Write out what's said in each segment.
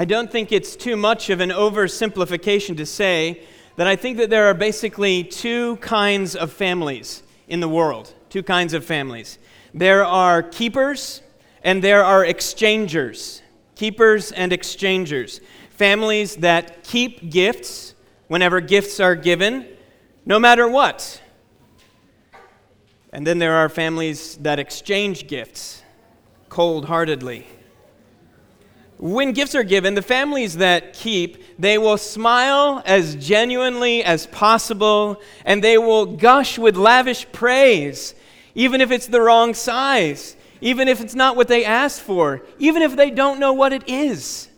I don't think it's too much of an oversimplification to say that I think that there are basically two kinds of families in the world. Two kinds of families. There are keepers and there are exchangers. Keepers and exchangers. Families that keep gifts whenever gifts are given, no matter what. And then there are families that exchange gifts cold heartedly. When gifts are given, the families that keep, they will smile as genuinely as possible and they will gush with lavish praise, even if it's the wrong size, even if it's not what they asked for, even if they don't know what it is.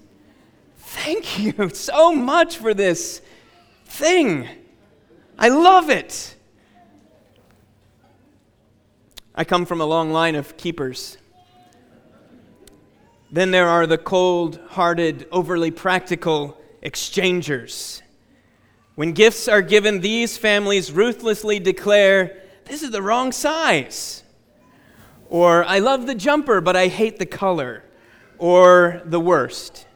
Thank you so much for this thing. I love it. I come from a long line of keepers. Then there are the cold hearted, overly practical exchangers. When gifts are given, these families ruthlessly declare, This is the wrong size. Or, I love the jumper, but I hate the color. Or, the worst,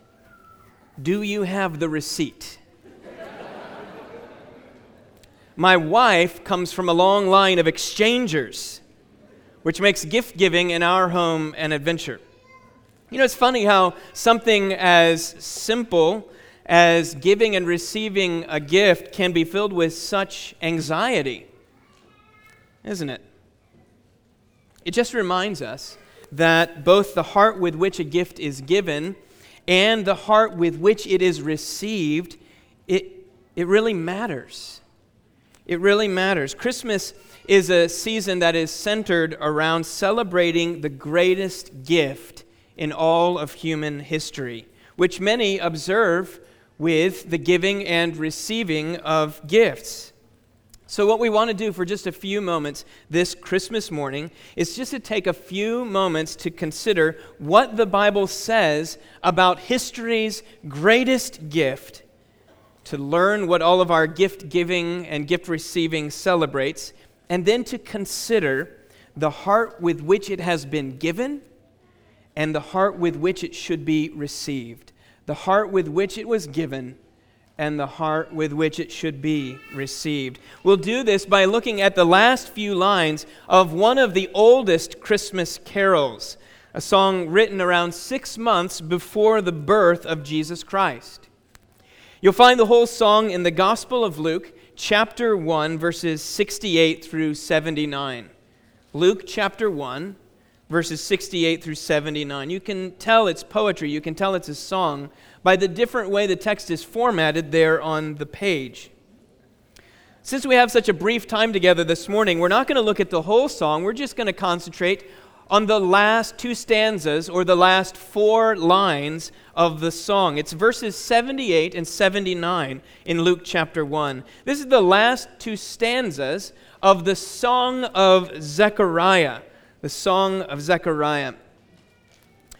Do you have the receipt? My wife comes from a long line of exchangers, which makes gift giving in our home an adventure. You know, it's funny how something as simple as giving and receiving a gift can be filled with such anxiety, isn't it? It just reminds us that both the heart with which a gift is given and the heart with which it is received, it, it really matters. It really matters. Christmas is a season that is centered around celebrating the greatest gift in all of human history, which many observe with the giving and receiving of gifts. So, what we want to do for just a few moments this Christmas morning is just to take a few moments to consider what the Bible says about history's greatest gift to learn what all of our gift giving and gift receiving celebrates, and then to consider the heart with which it has been given and the heart with which it should be received. The heart with which it was given and the heart with which it should be received. We'll do this by looking at the last few lines of one of the oldest Christmas carols, a song written around six months before the birth of Jesus Christ. You'll find the whole song in the Gospel of Luke, chapter 1, verses 68 through 79. Luke chapter 1, verses 68 through 79. You can tell it's poetry, you can tell it's a song by the different way the text is formatted there on the page. Since we have such a brief time together this morning, we're not going to look at the whole song. We're just going to concentrate on the last two stanzas or the last four lines of the song. It's verses 78 and 79 in Luke chapter 1. This is the last two stanzas of the Song of Zechariah. The Song of Zechariah.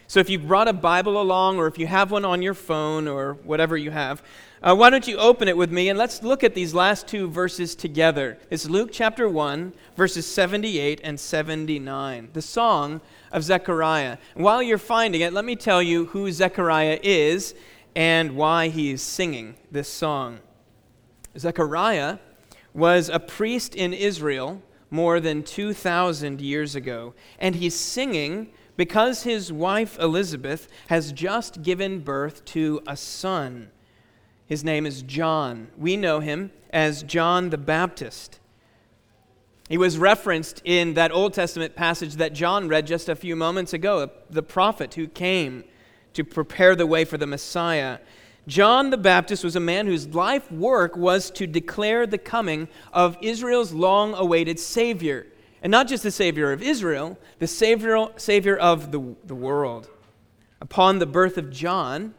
So if you've brought a Bible along or if you have one on your phone or whatever you have, uh, why don't you open it with me and let's look at these last two verses together. It's Luke chapter 1, verses 78 and 79, the song of Zechariah. While you're finding it, let me tell you who Zechariah is and why he is singing this song. Zechariah was a priest in Israel more than 2,000 years ago, and he's singing because his wife Elizabeth has just given birth to a son. His name is John. We know him as John the Baptist. He was referenced in that Old Testament passage that John read just a few moments ago, the prophet who came to prepare the way for the Messiah. John the Baptist was a man whose life work was to declare the coming of Israel's long awaited Savior. And not just the Savior of Israel, the Savior, Savior of the, the world. Upon the birth of John,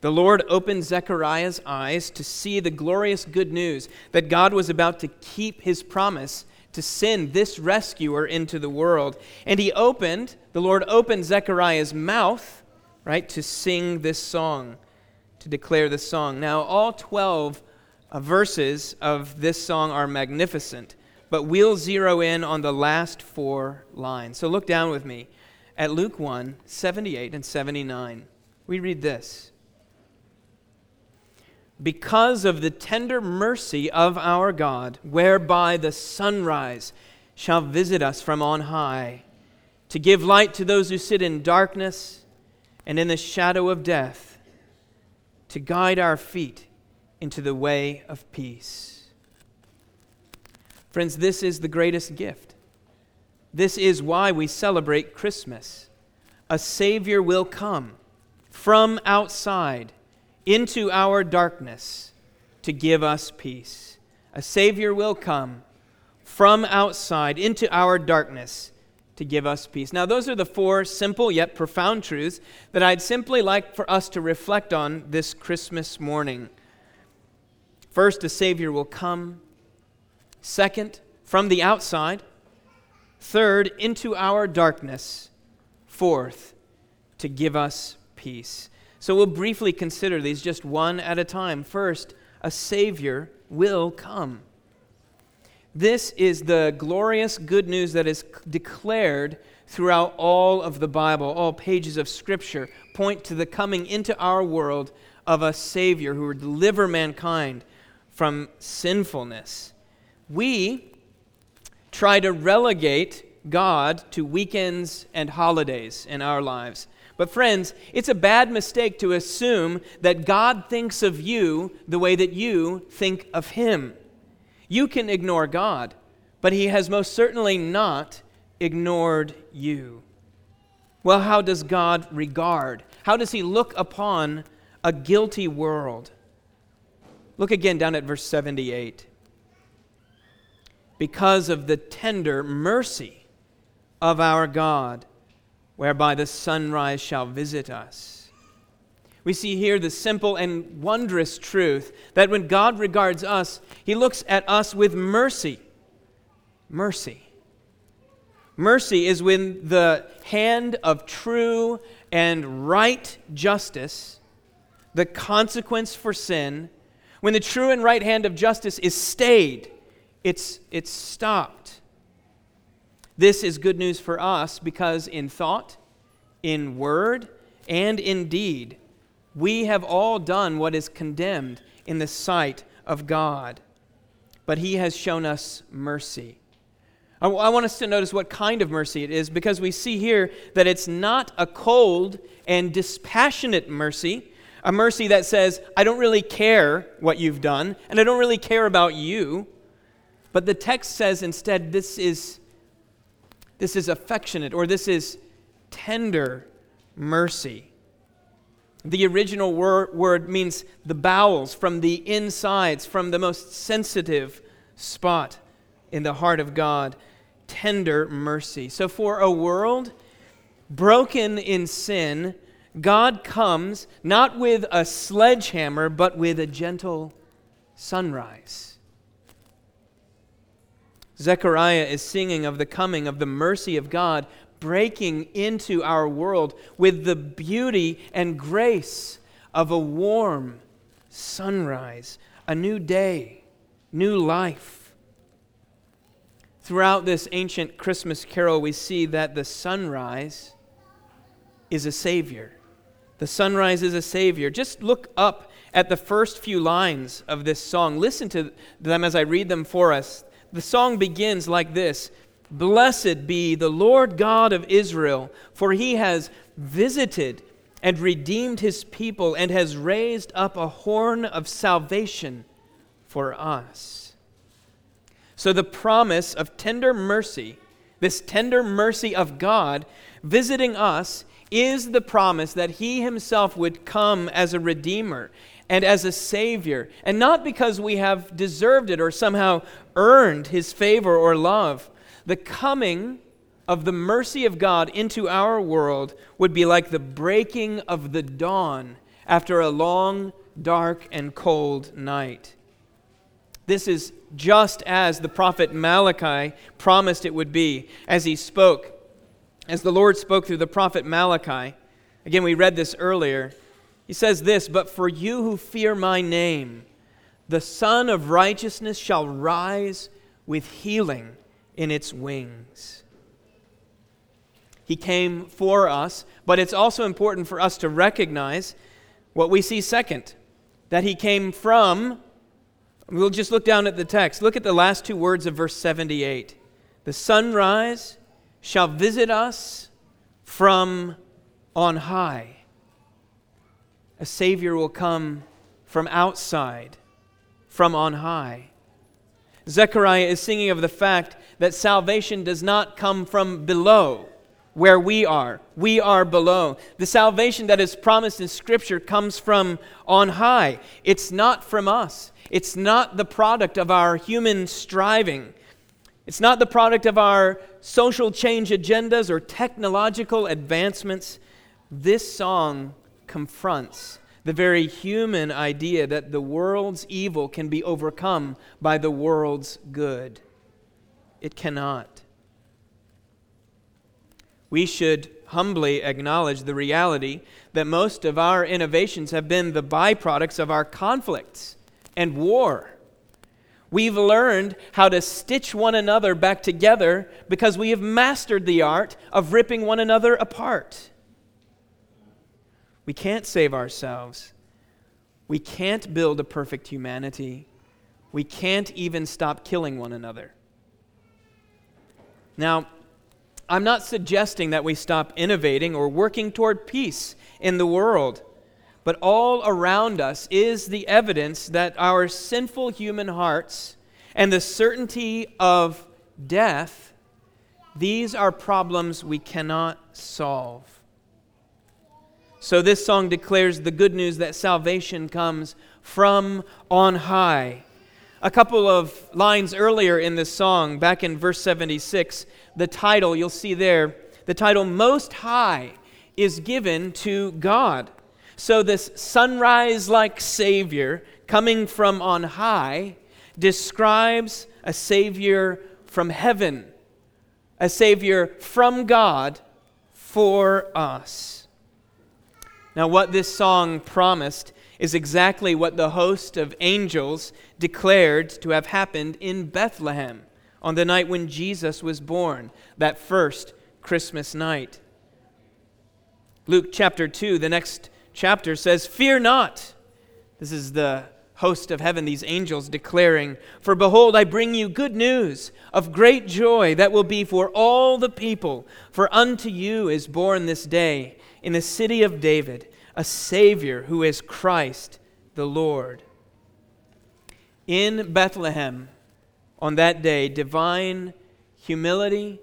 the Lord opened Zechariah's eyes to see the glorious good news that God was about to keep his promise to send this rescuer into the world. And he opened, the Lord opened Zechariah's mouth, right, to sing this song, to declare this song. Now, all 12 uh, verses of this song are magnificent, but we'll zero in on the last four lines. So look down with me at Luke 1 78 and 79 We read this Because of the tender mercy of our God, whereby the sunrise shall visit us from on high, to give light to those who sit in darkness and in the shadow of death, to guide our feet into the way of peace. Friends, this is the greatest gift. This is why we celebrate Christmas. A Savior will come from outside into our darkness to give us peace. A Savior will come from outside into our darkness to give us peace. Now, those are the four simple yet profound truths that I'd simply like for us to reflect on this Christmas morning. First, a Savior will come. Second, from the outside. Third, into our darkness. Fourth, to give us peace. So we'll briefly consider these just one at a time. First, a Savior will come. This is the glorious good news that is declared throughout all of the Bible. All pages of Scripture point to the coming into our world of a Savior who will deliver mankind from sinfulness. We try to relegate God to weekends and holidays in our lives. But, friends, it's a bad mistake to assume that God thinks of you the way that you think of Him. You can ignore God, but He has most certainly not ignored you. Well, how does God regard? How does He look upon a guilty world? Look again down at verse 78. Because of the tender mercy of our God, whereby the sunrise shall visit us. We see here the simple and wondrous truth that when God regards us, He looks at us with mercy. Mercy. Mercy is when the hand of true and right justice, the consequence for sin, when the true and right hand of justice is stayed, it's, it's stopped. This is good news for us because in thought, in word, and in deed, we have all done what is condemned in the sight of God. But He has shown us mercy. I, I want us to notice what kind of mercy it is because we see here that it's not a cold and dispassionate mercy a mercy that says, I don't really care what you've done, and I don't really care about you. But the text says instead, this is, this is affectionate or this is tender mercy. The original wor- word means the bowels, from the insides, from the most sensitive spot in the heart of God. Tender mercy. So, for a world broken in sin, God comes not with a sledgehammer, but with a gentle sunrise. Zechariah is singing of the coming of the mercy of God breaking into our world with the beauty and grace of a warm sunrise, a new day, new life. Throughout this ancient Christmas carol, we see that the sunrise is a Savior. The sunrise is a Savior. Just look up at the first few lines of this song. Listen to them as I read them for us. The song begins like this Blessed be the Lord God of Israel, for he has visited and redeemed his people and has raised up a horn of salvation for us. So, the promise of tender mercy, this tender mercy of God visiting us, is the promise that he himself would come as a redeemer and as a savior, and not because we have deserved it or somehow earned his favor or love. The coming of the mercy of God into our world would be like the breaking of the dawn after a long, dark, and cold night. This is just as the prophet Malachi promised it would be as he spoke as the Lord spoke through the prophet Malachi. Again, we read this earlier. He says this But for you who fear my name, the Sun of Righteousness shall rise with healing in its wings. He came for us, but it's also important for us to recognize what we see second that He came from. We'll just look down at the text. Look at the last two words of verse 78. The sunrise shall visit us from on high. A Savior will come from outside, from on high. Zechariah is singing of the fact that salvation does not come from below, where we are. We are below. The salvation that is promised in Scripture comes from on high. It's not from us, it's not the product of our human striving. It's not the product of our social change agendas or technological advancements. This song confronts the very human idea that the world's evil can be overcome by the world's good. It cannot. We should humbly acknowledge the reality that most of our innovations have been the byproducts of our conflicts and war. We've learned how to stitch one another back together because we have mastered the art of ripping one another apart. We can't save ourselves. We can't build a perfect humanity. We can't even stop killing one another. Now, I'm not suggesting that we stop innovating or working toward peace in the world, but all around us is the evidence that our sinful human hearts and the certainty of death, these are problems we cannot solve. So this song declares the good news that salvation comes from on high. A couple of lines earlier in this song, back in verse 76, the title, you'll see there, the title Most High is given to God. So this sunrise like Savior coming from on high describes a Savior from heaven, a Savior from God for us. Now, what this song promised is exactly what the host of angels declared to have happened in Bethlehem on the night when Jesus was born, that first Christmas night. Luke chapter 2, the next chapter says, Fear not. This is the host of heaven, these angels declaring, For behold, I bring you good news of great joy that will be for all the people. For unto you is born this day in the city of David a Savior who is Christ the Lord. In Bethlehem, on that day, divine humility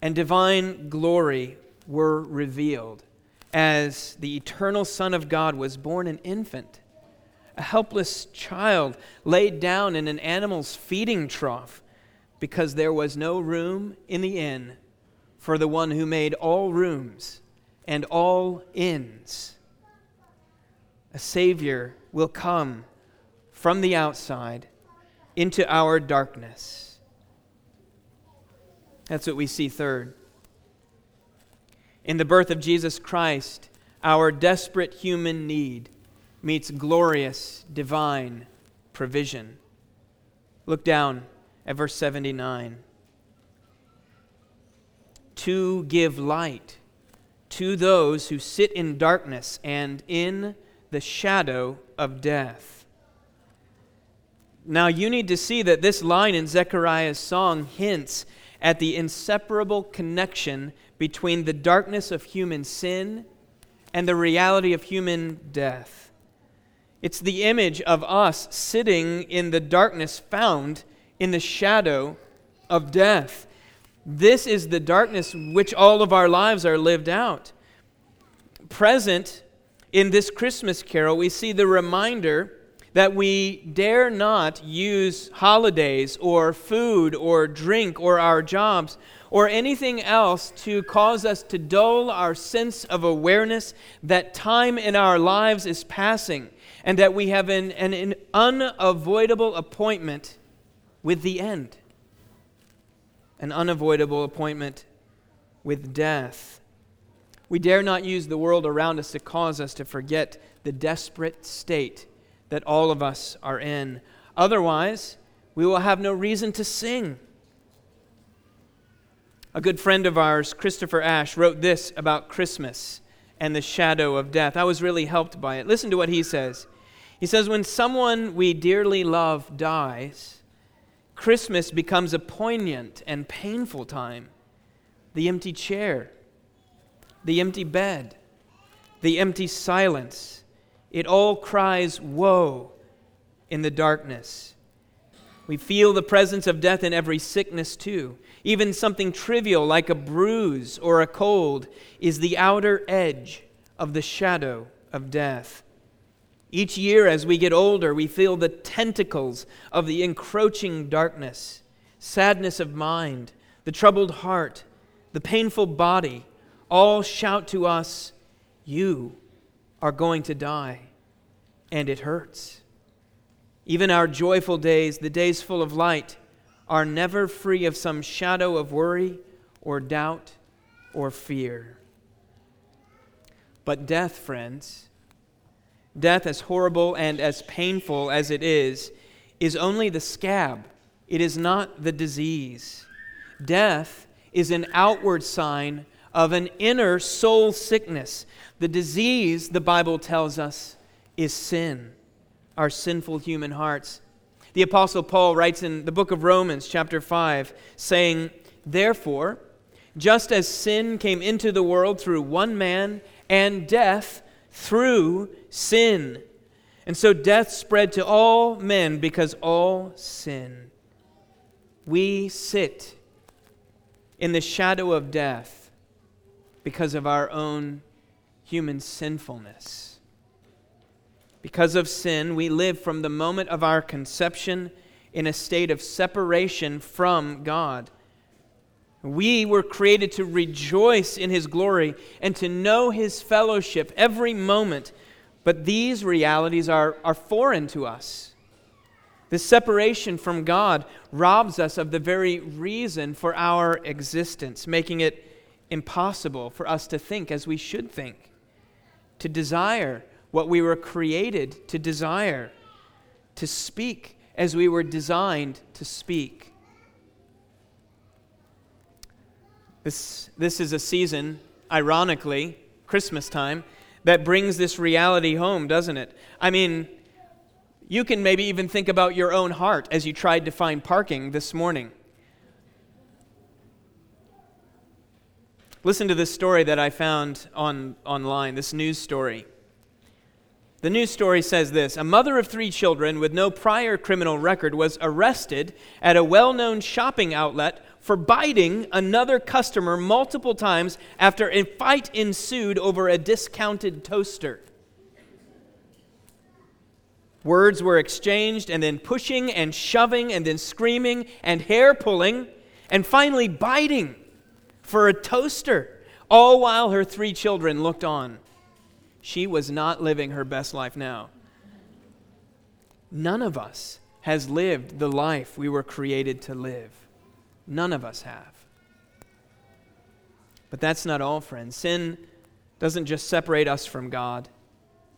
and divine glory were revealed as the eternal Son of God was born an infant, a helpless child laid down in an animal's feeding trough because there was no room in the inn for the one who made all rooms and all inns. A Savior will come from the outside into our darkness. That's what we see third. In the birth of Jesus Christ, our desperate human need meets glorious divine provision. Look down at verse 79. To give light to those who sit in darkness and in the shadow of death. Now, you need to see that this line in Zechariah's song hints at the inseparable connection between the darkness of human sin and the reality of human death. It's the image of us sitting in the darkness found in the shadow of death. This is the darkness which all of our lives are lived out. Present in this Christmas carol, we see the reminder that we dare not use holidays or food or drink or our jobs or anything else to cause us to dull our sense of awareness that time in our lives is passing and that we have an, an, an unavoidable appointment with the end an unavoidable appointment with death. We dare not use the world around us to cause us to forget the desperate state that all of us are in. Otherwise, we will have no reason to sing. A good friend of ours, Christopher Ash, wrote this about Christmas and the shadow of death. I was really helped by it. Listen to what he says. He says, When someone we dearly love dies, Christmas becomes a poignant and painful time. The empty chair, the empty bed, the empty silence, it all cries, Woe, in the darkness. We feel the presence of death in every sickness, too. Even something trivial like a bruise or a cold is the outer edge of the shadow of death. Each year, as we get older, we feel the tentacles of the encroaching darkness, sadness of mind, the troubled heart, the painful body, all shout to us, You are going to die, and it hurts. Even our joyful days, the days full of light, are never free of some shadow of worry or doubt or fear. But death, friends, death, as horrible and as painful as it is, is only the scab. It is not the disease. Death is an outward sign of an inner soul sickness. The disease, the Bible tells us, is sin, our sinful human hearts. The Apostle Paul writes in the book of Romans, chapter 5, saying, Therefore, just as sin came into the world through one man, and death through sin. And so death spread to all men because all sin. We sit in the shadow of death because of our own human sinfulness. Because of sin, we live from the moment of our conception in a state of separation from God. We were created to rejoice in His glory and to know His fellowship every moment, but these realities are, are foreign to us. This separation from God robs us of the very reason for our existence, making it impossible for us to think as we should think, to desire what we were created to desire, to speak as we were designed to speak. This, this is a season, ironically, Christmas time, that brings this reality home, doesn't it? I mean, you can maybe even think about your own heart as you tried to find parking this morning. Listen to this story that I found on, online, this news story. The news story says this A mother of three children with no prior criminal record was arrested at a well known shopping outlet for biting another customer multiple times after a fight ensued over a discounted toaster. Words were exchanged, and then pushing and shoving, and then screaming and hair pulling, and finally biting for a toaster, all while her three children looked on. She was not living her best life now. None of us has lived the life we were created to live. None of us have. But that's not all, friends. Sin doesn't just separate us from God,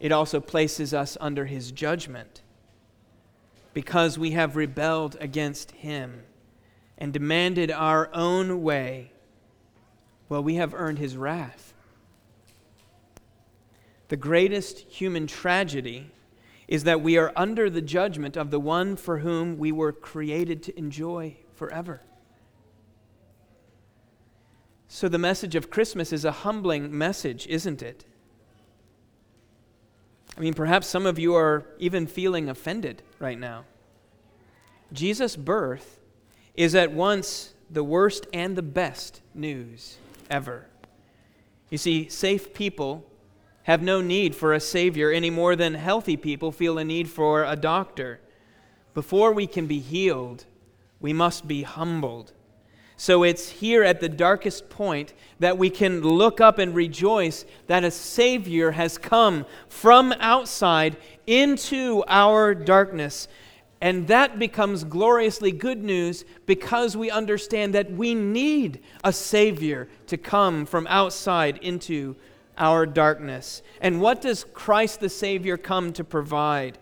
it also places us under His judgment because we have rebelled against Him and demanded our own way. Well, we have earned His wrath. The greatest human tragedy is that we are under the judgment of the one for whom we were created to enjoy forever. So, the message of Christmas is a humbling message, isn't it? I mean, perhaps some of you are even feeling offended right now. Jesus' birth is at once the worst and the best news ever. You see, safe people have no need for a Savior any more than healthy people feel a need for a doctor. Before we can be healed, we must be humbled. So it's here at the darkest point that we can look up and rejoice that a Savior has come from outside into our darkness. And that becomes gloriously good news because we understand that we need a Savior to come from outside into our darkness. And what does Christ the Savior come to provide?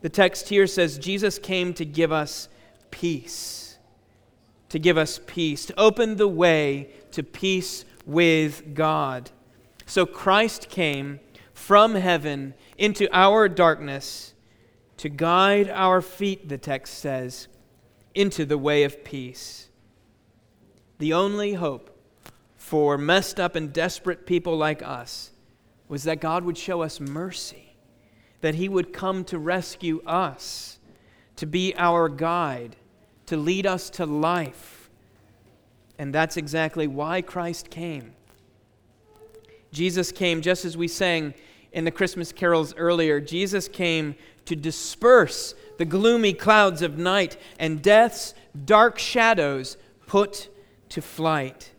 The text here says Jesus came to give us peace, to give us peace, to open the way to peace with God. So Christ came from heaven into our darkness to guide our feet, the text says, into the way of peace. The only hope for messed up and desperate people like us was that God would show us mercy, that He would come to rescue us, to be our guide, to lead us to life. And that's exactly why Christ came. Jesus came, just as we sang in the Christmas carols earlier, Jesus came to disperse the gloomy clouds of night and death's dark shadows put to flight.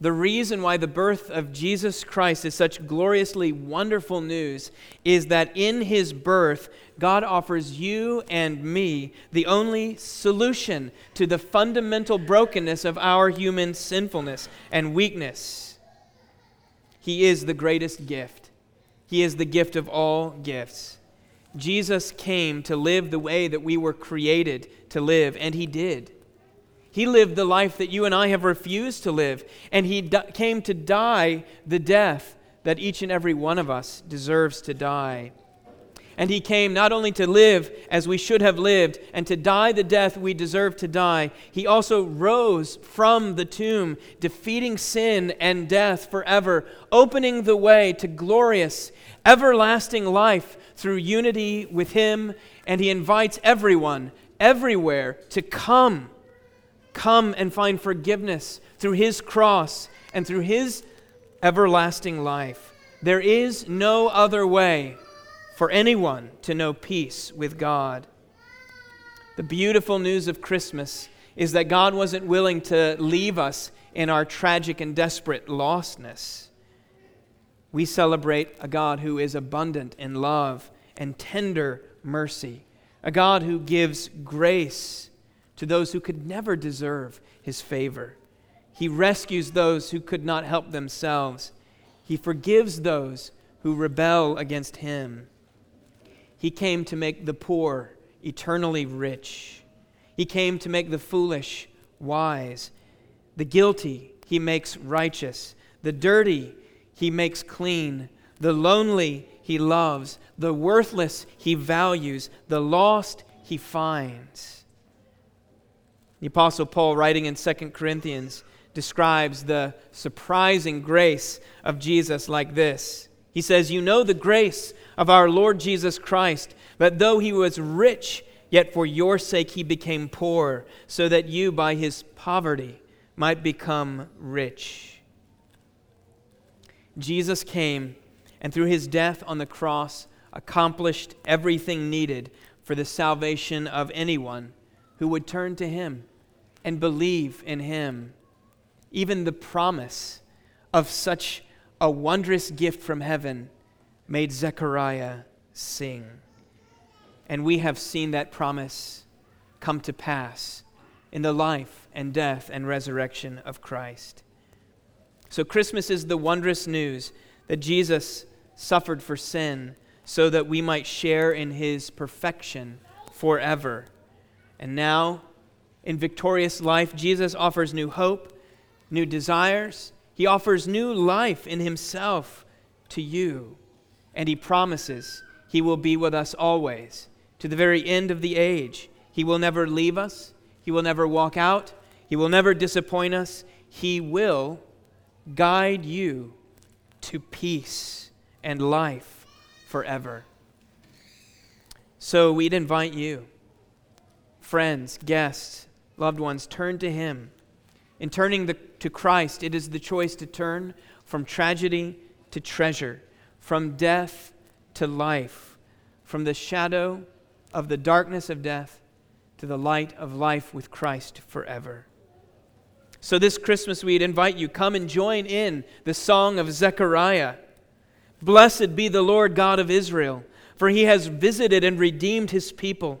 The reason why the birth of Jesus Christ is such gloriously wonderful news is that in his birth, God offers you and me the only solution to the fundamental brokenness of our human sinfulness and weakness. He is the greatest gift, He is the gift of all gifts. Jesus came to live the way that we were created to live, and He did. He lived the life that you and I have refused to live, and He di- came to die the death that each and every one of us deserves to die. And He came not only to live as we should have lived and to die the death we deserve to die, He also rose from the tomb, defeating sin and death forever, opening the way to glorious, everlasting life through unity with Him. And He invites everyone, everywhere, to come come and find forgiveness through his cross and through his everlasting life. There is no other way for anyone to know peace with God. The beautiful news of Christmas is that God wasn't willing to leave us in our tragic and desperate lostness. We celebrate a God who is abundant in love and tender mercy, a God who gives grace to those who could never deserve his favor. He rescues those who could not help themselves. He forgives those who rebel against him. He came to make the poor eternally rich. He came to make the foolish wise. The guilty he makes righteous. The dirty he makes clean. The lonely he loves. The worthless he values. The lost he finds. The Apostle Paul, writing in 2 Corinthians, describes the surprising grace of Jesus like this. He says, You know the grace of our Lord Jesus Christ, that though he was rich, yet for your sake he became poor, so that you by his poverty might become rich. Jesus came and through his death on the cross accomplished everything needed for the salvation of anyone who would turn to him and believe in him. Even the promise of such a wondrous gift from heaven made Zechariah sing. And we have seen that promise come to pass in the life and death and resurrection of Christ. So, Christmas is the wondrous news that Jesus suffered for sin so that we might share in his perfection forever. And now, in victorious life, Jesus offers new hope, new desires. He offers new life in Himself to you. And He promises He will be with us always, to the very end of the age. He will never leave us, He will never walk out, He will never disappoint us. He will guide you to peace and life forever. So we'd invite you, friends, guests, loved ones, turn to Him. In turning the, to Christ, it is the choice to turn from tragedy to treasure, from death to life, from the shadow of the darkness of death to the light of life with Christ forever. So, this Christmas, we'd invite you come and join in the song of Zechariah. Blessed be the Lord God of Israel, for he has visited and redeemed his people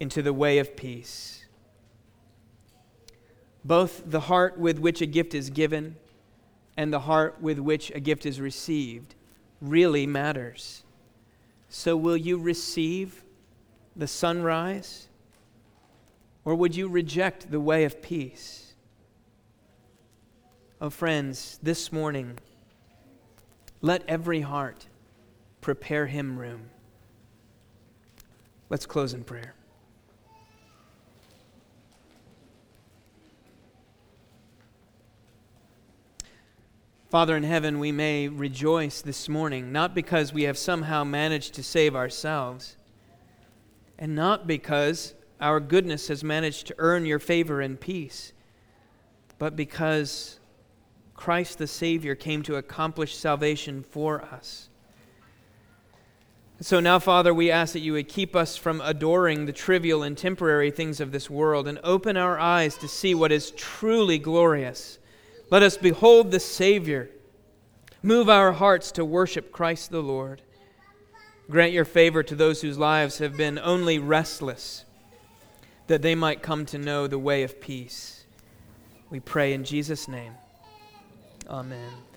into the way of peace. Both the heart with which a gift is given and the heart with which a gift is received really matters. So, will you receive the sunrise? Or would you reject the way of peace? Oh, friends, this morning, let every heart prepare him room. Let's close in prayer. Father in heaven, we may rejoice this morning, not because we have somehow managed to save ourselves, and not because our goodness has managed to earn your favor and peace, but because Christ the Savior came to accomplish salvation for us. So now, Father, we ask that you would keep us from adoring the trivial and temporary things of this world and open our eyes to see what is truly glorious let us behold the Savior. Move our hearts to worship Christ the Lord. Grant your favor to those whose lives have been only restless, that they might come to know the way of peace. We pray in Jesus' name. Amen.